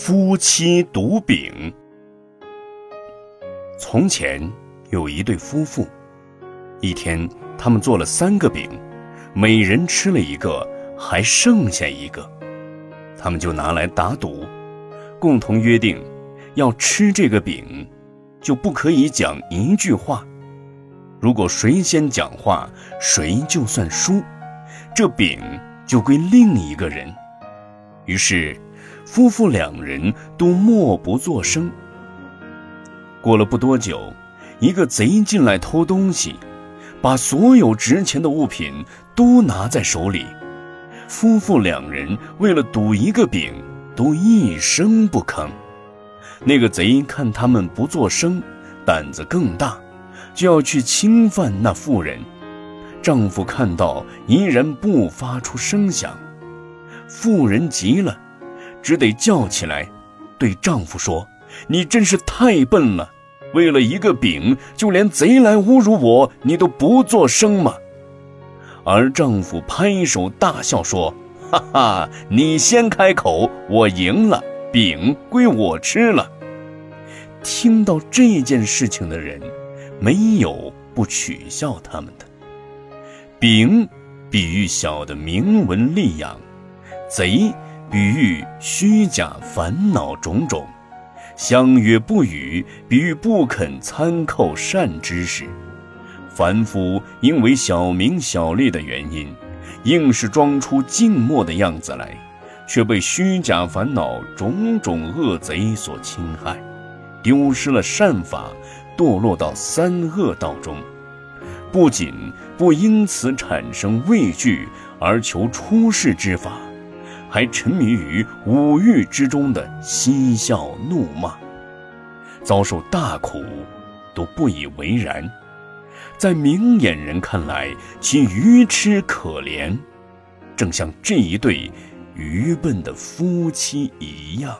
夫妻赌饼。从前有一对夫妇，一天他们做了三个饼，每人吃了一个，还剩下一个，他们就拿来打赌，共同约定，要吃这个饼，就不可以讲一句话。如果谁先讲话，谁就算输，这饼就归另一个人。于是，夫妇两人都默不作声。过了不多久，一个贼进来偷东西，把所有值钱的物品都拿在手里。夫妇两人为了赌一个饼，都一声不吭。那个贼看他们不作声，胆子更大。就要去侵犯那妇人，丈夫看到依然不发出声响，妇人急了，只得叫起来，对丈夫说：“你真是太笨了，为了一个饼，就连贼来侮辱我，你都不作声吗？”而丈夫拍手大笑说：“哈哈，你先开口，我赢了，饼归我吃了。”听到这件事情的人。没有不取笑他们的。饼，比喻小的名闻利养；贼，比喻虚假烦恼种种；相约不语，比喻不肯参扣善知识。凡夫因为小名小利的原因，硬是装出静默的样子来，却被虚假烦恼种种恶贼所侵害，丢失了善法。堕落到三恶道中，不仅不因此产生畏惧而求出世之法，还沉迷于五欲之中的嬉笑怒骂，遭受大苦，都不以为然。在明眼人看来，其愚痴可怜，正像这一对愚笨的夫妻一样。